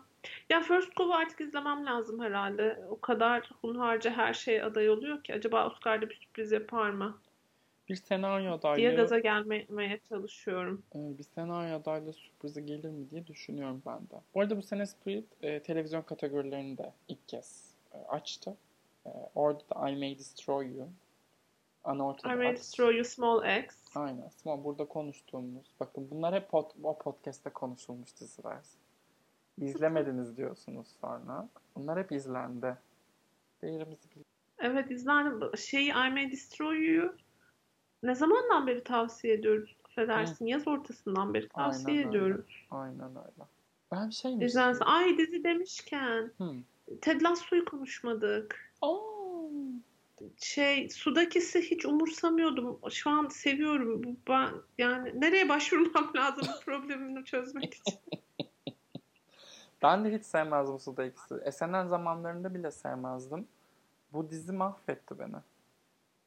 ya First Cove'u artık izlemem lazım herhalde. O kadar hunharca her şey aday oluyor ki. Acaba Oscar'da bir sürpriz yapar mı? bir senaryo diye adaylığı, gaza gelmeye çalışıyorum. e, bir senaryo adaylığı sürprizi gelir mi diye düşünüyorum ben de. Bu arada bu sene Spirit e, televizyon kategorilerini de ilk kez e, açtı. E, orada da I May Destroy You, I Unorthodox. May Destroy You Small X. Aynen. Ama burada konuştuğumuz, bakın bunlar hep pod, o podcast'te konuşulmuş diziler. İzlemediniz diyorsunuz sonra. Bunlar hep izlendi. Değerimizi bil. Evet izlerim. Şeyi I May Destroy You ne zamandan beri tavsiye ediyoruz? Affedersin. Yaz ortasından beri tavsiye Aynen öyle. ediyoruz. Aynen öyle. Ben şey mi? İzlensin. Ay dizi demişken Hı. Ted Lasso'yu konuşmadık. Aa, Şey sudakisi hiç umursamıyordum. Şu an seviyorum. Ben yani nereye başvurmam [LAUGHS] lazım bu problemini çözmek için? [LAUGHS] ben de hiç sevmezdim Suda ikisi. SNL zamanlarında bile sevmezdim. Bu dizi mahvetti beni.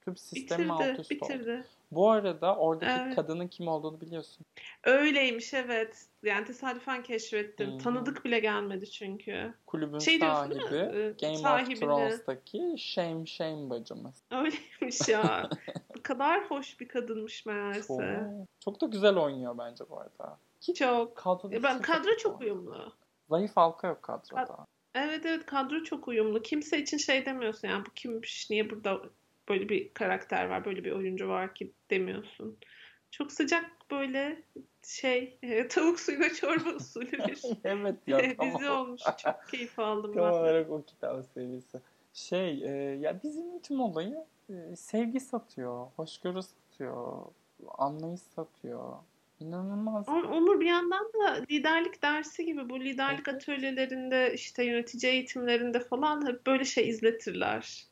Tüm sistemi alt bitirdi, üst oldu. Bu arada oradaki Evet. kadının kim olduğunu biliyorsun. Öyleymiş evet. Yani tesadüfen keşfettim. Hı. Tanıdık bile gelmedi çünkü. Kulübün Şey sahibi Ee, Game sahibini. of Thrones'taki Shame Shame bacımız. Öyleymiş ya. [LAUGHS] Bu kadar hoş bir kadınmış Çok, meğerse. çok da güzel oynuyor bence bu arada. Çok. Kadroda Ya ben çok kadro çok uyumlu. Zayıf halka yok kadroda. Evet evet kadro çok uyumlu. Kimse için şey demiyorsun yani bu kimmiş, niye burada böyle bir karakter var, böyle bir oyuncu var ki demiyorsun. Çok sıcak böyle şey e, [LAUGHS] tavuk suyuna çorba [LAUGHS] usulü bir evet ya [LAUGHS] dizi olmuş. Çok keyif aldım tam ben. olarak o kitap serisi. Şey e, ya dizinin tüm olayı e, sevgi satıyor, hoşgörü satıyor, anlayış satıyor. İnanılmaz. Umur bir yandan da liderlik dersi gibi bu liderlik Evet. atölyelerinde işte yönetici eğitimlerinde falan hep böyle şey izletirler.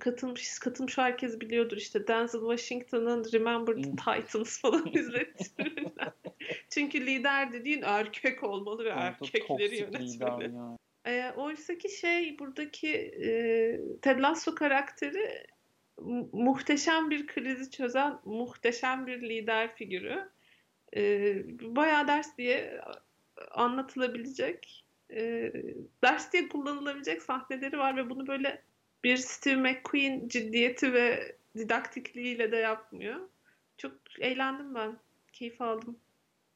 Katılmış, katılmış herkes biliyordur işte Denzel Washington'ın Remember the Hmm. Titans falan [LAUGHS] izletirler. Çünkü lider dediğin erkek olmalı ve erkekleri yönetmeli. yani. E, oysa ki şey buradaki e, Ted Lasso karakteri mu- muhteşem bir krizi çözen muhteşem bir lider figürü. E, bayağı ders diye anlatılabilecek e, ders diye kullanılabilecek sahneleri var ve bunu böyle bir Steve McQueen ciddiyeti ve didaktikliğiyle de yapmıyor. Çok eğlendim ben. Keyif aldım.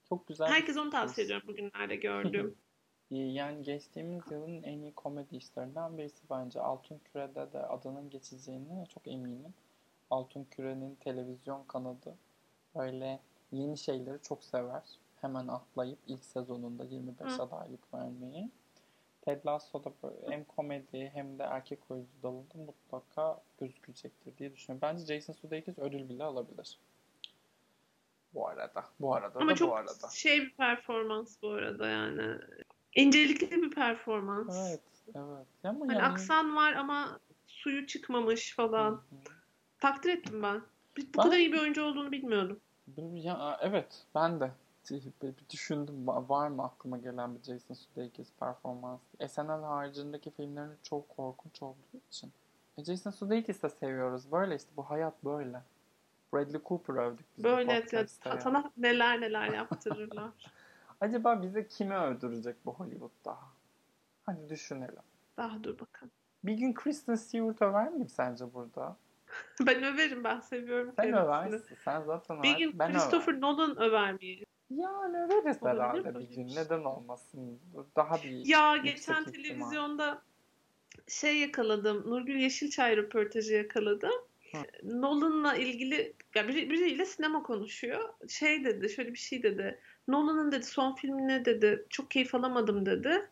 Çok güzel. Herkes onu tavsiye ediyorum bugünlerde gördüğüm. [LAUGHS] Ee, Yani geçtiğimiz yılın en iyi komedi işlerinden birisi bence. Altın Küre'de de adının geçeceğine çok eminim. Altın Küre'nin televizyon kanadı böyle yeni şeyleri çok sever. Hemen atlayıp ilk sezonunda 25 Hı. adaylık vermeyi. Ted Lasso'da hem komedi hem de erkek oyuncu dalında mutlaka gözükecektir diye düşünüyorum. Bence Jason Sudeikis ödül bile alabilir. Bu arada. Bu arada Ama da çok bu arada. şey bir performans bu arada yani. İncelikli bir performans. Evet, evet. Ama Hani yani... aksan var ama suyu çıkmamış falan. hı. Takdir ettim ben. Bu Ben- kadar iyi bir oyuncu olduğunu bilmiyordum. Ya, evet ben de bir düşündüm va- var mı aklıma gelen bir Jason Sudeikis performans. SNL haricindeki filmlerin çok korkunç olduğu için. E Jason Sudeikis de seviyoruz. Böyle işte bu hayat böyle. Bradley Cooper övdük biz Böyle sana neler neler yaptırırlar. [LAUGHS] Acaba bize kimi öldürecek bu Hollywood'da? Hadi düşünelim. Daha dur bakalım. Bir gün Kristen Stewart över miyim sence burada? [LAUGHS] Ben överim ben seviyorum Sen kendisini. översin. Sen zaten Bir över. gün Ben Christopher över. Nolan över miyim? Yani Olabilir herhalde bir gün. Neden olmasın? Daha bir Ya geçen ihtimal. televizyonda şey yakaladım. Nurgül Yeşilçay röportajı yakaladım. Hı. Nolan'la ilgili ya biri, biriyle sinema konuşuyor. Şey dedi, şöyle bir şey dedi. Nolan'ın dedi son filmine dedi çok keyif alamadım dedi.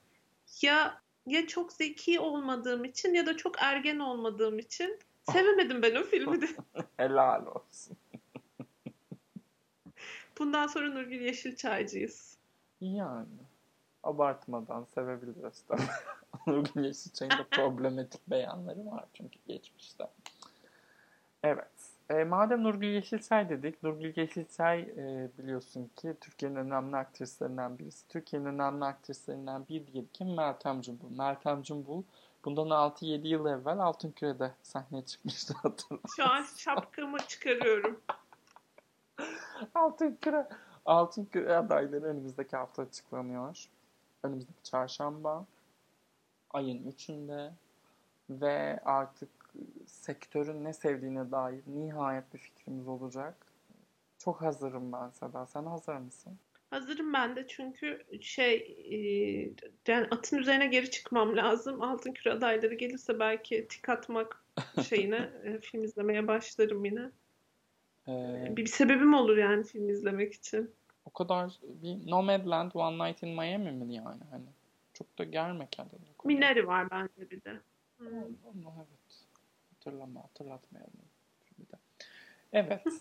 Ya ya çok zeki olmadığım için ya da çok ergen olmadığım için [LAUGHS] sevemedim ben o filmi de. Helal olsun. Bundan sonra Nurgül Yeşilçaycıyız. Yani abartmadan sevebiliriz tabii. [LAUGHS] Nurgül Yeşilçay'ın da problematik beyanları var çünkü geçmişte. Evet. E, madem Nurgül Yeşilçay dedik, Nurgül Yeşilçay e, biliyorsun ki Türkiye'nin önemli aktrislerinden birisi. Türkiye'nin önemli aktrislerinden bir diğeri kim? Meltem Cumbul. Meltem Cumbul bundan 6-7 yıl evvel Altın Küre'de sahneye çıkmıştı hatırlarsın. Şu an şapkamı çıkarıyorum. [LAUGHS] Altın Küre. Altın Küre adayları önümüzdeki hafta açıklanıyor. Önümüzdeki çarşamba. Ayın 3'ünde. Ve artık sektörün ne sevdiğine dair nihayet bir fikrimiz olacak. Çok hazırım ben Seda. Sen hazır mısın? Hazırım ben de çünkü şey e, yani atın üzerine geri çıkmam lazım. Altın Küre adayları gelirse belki tik atmak [LAUGHS] şeyine e, film izlemeye başlarım yine. Ee, Bir, bir sebebim olur yani film izlemek için. o kadar bir Nomadland One Night in Miami mi yani? Hani çok da germe kendini. Minari var bende bir de. Hmm. Onu evet. Hatırlama, hatırlatmayalım. Bir de. Evet. [LAUGHS]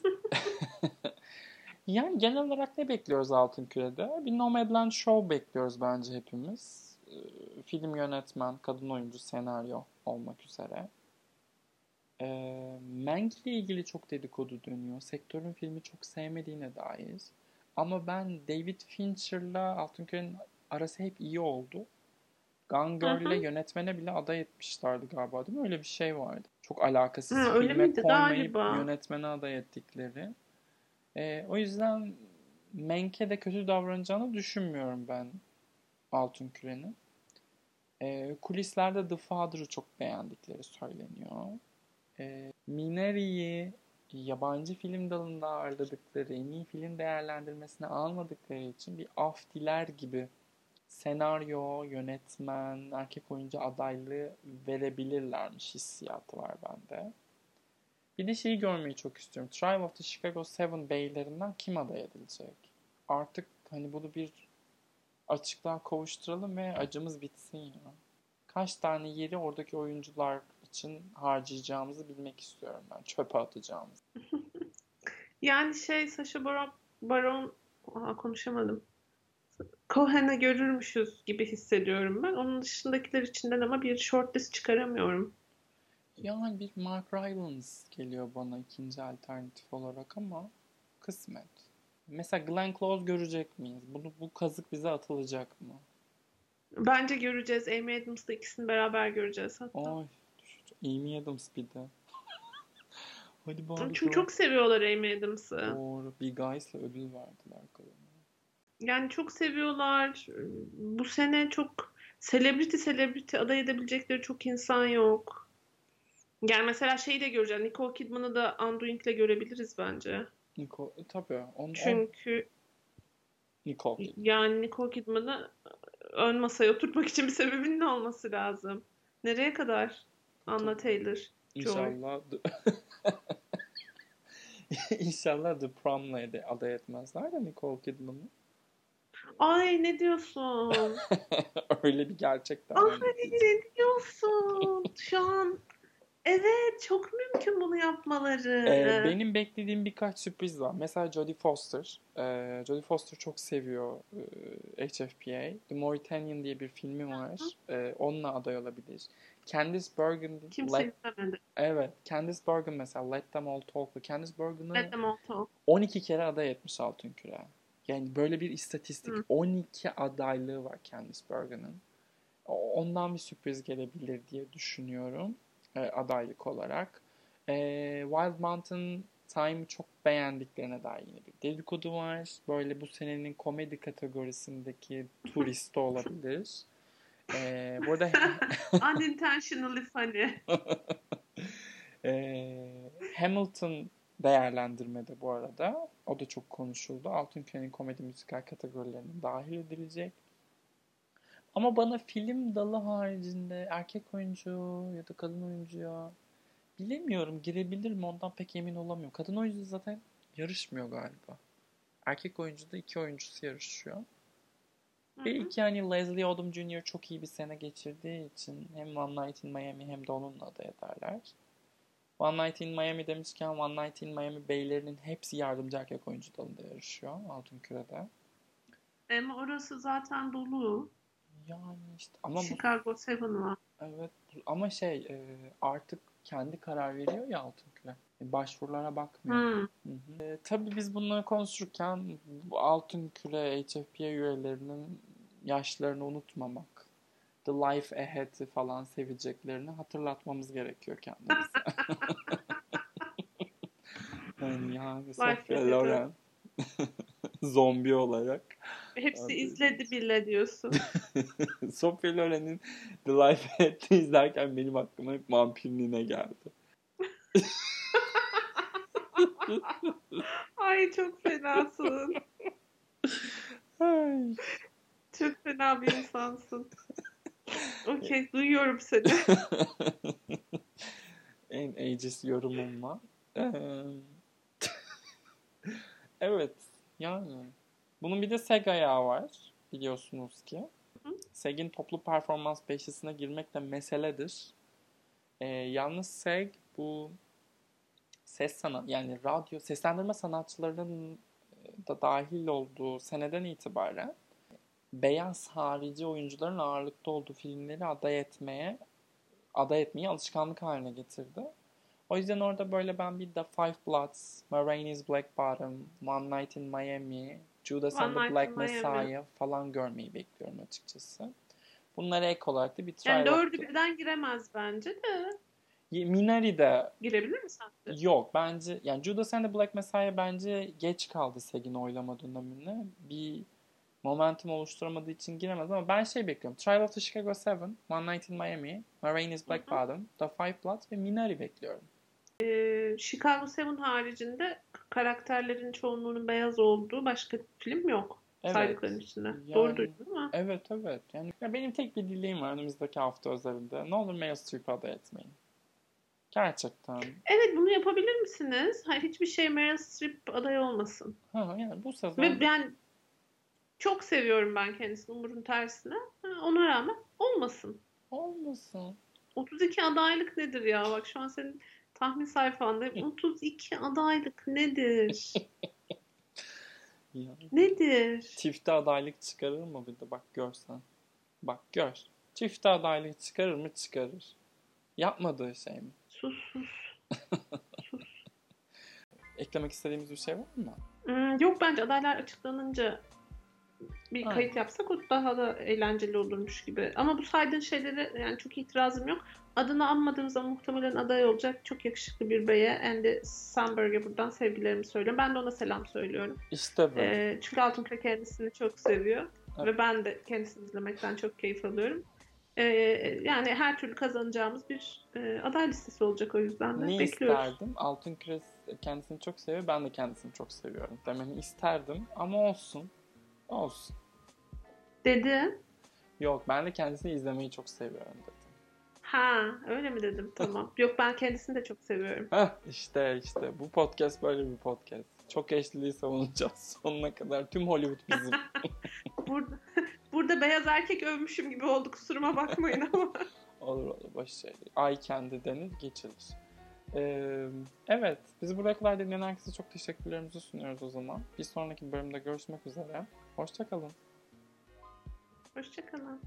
[LAUGHS] yani genel olarak ne bekliyoruz Altın Küre'de? Bir Nomadland Show bekliyoruz bence hepimiz. Ee, Film yönetmen, kadın oyuncu, senaryo olmak üzere. Ee, Mank ile ilgili çok dedikodu dönüyor. Sektörün filmi çok sevmediğine dair. Ama ben David Fincher'la Altın Küre'nin arası hep iyi oldu. Gone. Girl'le yönetmene bile aday etmişlerdi galiba değil mi? Öyle bir şey vardı. Çok alakasız Ha, öyle filme miydi? Galiba. yönetmene aday ettikleri. Ee, o yüzden Menk'e de kötü davranacağını düşünmüyorum ben Altın Küre'nin. Ee, kulislerde The Father'ı çok beğendikleri söyleniyor. Ee, Minari'yi yabancı film dalında ağırladıkları, en iyi film değerlendirmesine almadıkları için bir af diler gibi senaryo, yönetmen, erkek oyuncu adaylığı verebilirlermiş hissiyatı var bende. Bir de şeyi görmeyi çok istiyorum. Trial of the Chicago Seven beylerinden kim aday edilecek? Artık hani bunu bir açıklığa kavuşturalım ve acımız bitsin ya. Kaç tane yeri oradaki oyuncular için harcayacağımızı bilmek istiyorum ben. Çöpe atacağımız. [LAUGHS] Yani şey Sacha Baron, Baron Aa, konuşamadım. Cohen'i görürmüşüz gibi hissediyorum ben. Onun dışındakiler içinden ama bir shortlist çıkaramıyorum. Yani bir Mark Rylance geliyor bana ikinci alternatif olarak ama kısmet. Mesela Glenn Close görecek miyiz? Bunu, bu kazık bize atılacak mı? Bence göreceğiz. Amy Adams'la ikisini beraber göreceğiz hatta. Ay, Amy Adams bir de. Hadi bari Çünkü çok seviyorlar Amy Adams'ı. Doğru. Big Guys'la ödül verdiler kadına. Yani çok seviyorlar. Bu sene çok celebrity celebrity aday edebilecekleri çok insan yok. Yani mesela şeyi de göreceğiz. Nicole Kidman'ı da Undoing'le görebiliriz bence. Nicole, e, tabii. On, Çünkü on, Nicole Kidman. yani Nicole Kidman'ı ön masaya oturtmak için bir sebebin ne olması lazım? Nereye kadar? Anna Taylor. İnşallah [LAUGHS] İnşallah The Prom'la aday etmezler de Nicole Kidman'ı. Ay ne diyorsun? [LAUGHS] Öyle bir gerçekten. Ay ne diyorsun? Şu an evet çok mümkün bunu yapmaları. Ee, benim beklediğim birkaç sürpriz var. Mesela Jodie Foster. Ee, Jodie Foster çok seviyor e, HFPA. The Mauritanian diye bir filmi var. Ee, onunla aday olabilir. Candice Bergen. Kimse Let... izlemedi. Evet. Candice Bergen mesela Let Them All Talk'lu. Candice Bergen'ı Let Them All Talk. 12 kere aday etmiş Altın Küre. Yani böyle bir istatistik. Hı. 12 adaylığı var Candice Bergen'ın. Ondan bir sürpriz gelebilir diye düşünüyorum e, adaylık olarak. E, Wild Mountain Time'ı çok beğendiklerine dair yine bir dedikodu var. Böyle bu senenin komedi kategorisindeki turist [LAUGHS] olabilir. E, burada [LAUGHS] unintentionally funny. [LAUGHS] e, Hamilton değerlendirmede bu arada. O da çok konuşuldu. Altın Küre'nin komedi müzikal kategorilerine dahil edilecek. Ama bana film dalı haricinde erkek oyuncu ya da kadın oyuncuya bilemiyorum girebilir mi ondan pek emin olamıyorum. Kadın oyuncu zaten yarışmıyor galiba. Erkek oyuncu da iki oyuncusu yarışıyor. Ve iki yani Leslie Odom Jr. çok iyi bir sene geçirdiği için hem One Night in Miami hem de onunla aday ederler. One Night in Miami demişken One Night in Miami beylerinin hepsi yardımcı erkek oyuncu dalında yarışıyor Altın Küre'de. Ama orası zaten dolu. Yani işte ama Chicago Seven var. Evet ama şey e, artık kendi karar veriyor ya Altın Küre. E, başvurulara bakmıyor. Hmm. Hı hı. E, tabii biz bunları konuşurken Altın Küre HFPA üyelerinin yaşlarını unutmamak. The Life Ahead'i falan seveceklerini hatırlatmamız gerekiyor kendimize. yani yani Sofia Loren [LAUGHS] zombi olarak. Hepsi Abi. izledi bile diyorsun. [LAUGHS] Sofia Loren'in The Life Ahead'i izlerken benim aklıma hep vampirliğine geldi. [LAUGHS] Ay çok fenasın. Ay. Çok fena bir insansın. [LAUGHS] Okey duyuyorum seni. [LAUGHS] en ageist yorumumla. [LAUGHS] evet yani. Bunun bir de SEG ayağı var biliyorsunuz ki. SEG'in toplu performans beşlisine girmek de meseledir. Ee, yalnız SEG bu ses sanat yani radyo seslendirme sanatçılarının da dahil olduğu seneden itibaren beyaz harici oyuncuların ağırlıkta olduğu filmleri aday etmeye aday etmeyi alışkanlık haline getirdi. O yüzden orada böyle ben bir The Five Bloods, Ma Rainey's Black Bottom, One Night in Miami, Judas One and the Black Messiah falan görmeyi bekliyorum açıkçası. Bunlara ek olarak da bir try Yani dördü birden giremez bence de. Minari de girebilir mi sence? Yok bence yani Judas and the Black Messiah bence geç kaldı Segin oylama dönemine. Bir momentum oluşturamadığı için giremez ama ben şey bekliyorum. Trial of the Chicago 7, One Night in Miami, Ma Rainey's Black Bottom, The Five Bloods ve Minari bekliyorum. Ee, Chicago 7 haricinde karakterlerin çoğunluğunun beyaz olduğu başka film yok. Evet. Saydıkların içinde. Yani, Doğru duydun değil mi? Evet evet. Yani ya benim tek bir dileğim var önümüzdeki hafta özelinde. Ne olur Meryl Streep aday etmeyin. Gerçekten. Evet bunu yapabilir misiniz? Hayır hiçbir şey Meryl Streep aday olmasın. Ha yani bu sezon. Ve yani çok seviyorum ben kendisini Umur'un tersine. Ona rağmen olmasın. Olmasın. 32 adaylık nedir ya? Bak şu an senin tahmin sayfanda 32 [LAUGHS] adaylık nedir? Ya. Nedir? Çifte adaylık çıkarır mı bir de bak görsen. Bak gör. Çifte adaylık çıkarır mı? Çıkarır. Yapmadığı şey mi? Sus sus. [LAUGHS] Eklemek istediğimiz bir şey var mı? Hmm, yok bence adaylar açıklanınca bir Aynen. kayıt yapsak o daha da eğlenceli olurmuş gibi. Ama bu saydığın şeylere yani çok itirazım yok. Adını anmadığım zaman muhtemelen aday olacak çok yakışıklı bir beye Andy Samberg'e buradan sevgilerimi söylüyorum. Ben de ona selam söylüyorum. İşte böyle. Ee, çünkü Altın Küre kendisini çok seviyor. Evet. Ve ben de kendisini izlemekten çok keyif alıyorum. Ee, yani her türlü kazanacağımız bir e, aday listesi olacak o yüzden de ne bekliyoruz. isterdim? Altın Küres kendisini çok seviyor. Ben de kendisini çok seviyorum. Demeni isterdim ama olsun. Olsun. Dedi. Yok ben de kendisini izlemeyi çok seviyorum dedim. Ha öyle mi dedim tamam. [LAUGHS] Yok ben kendisini de çok seviyorum. Heh işte işte bu podcast böyle bir podcast. Çok eşliliği savunacağız [LAUGHS] sonuna kadar. Tüm Hollywood bizim. [LAUGHS] Burada, burada beyaz erkek övmüşüm gibi oldu kusuruma bakmayın ama. olur olur boş şey. Ay kendi denir geçilir. Ee, evet bizi buraya kadar dinleyen herkese çok teşekkürlerimizi sunuyoruz o zaman. Bir sonraki bölümde görüşmek üzere. Hoşçakalın. Hoşçakalın.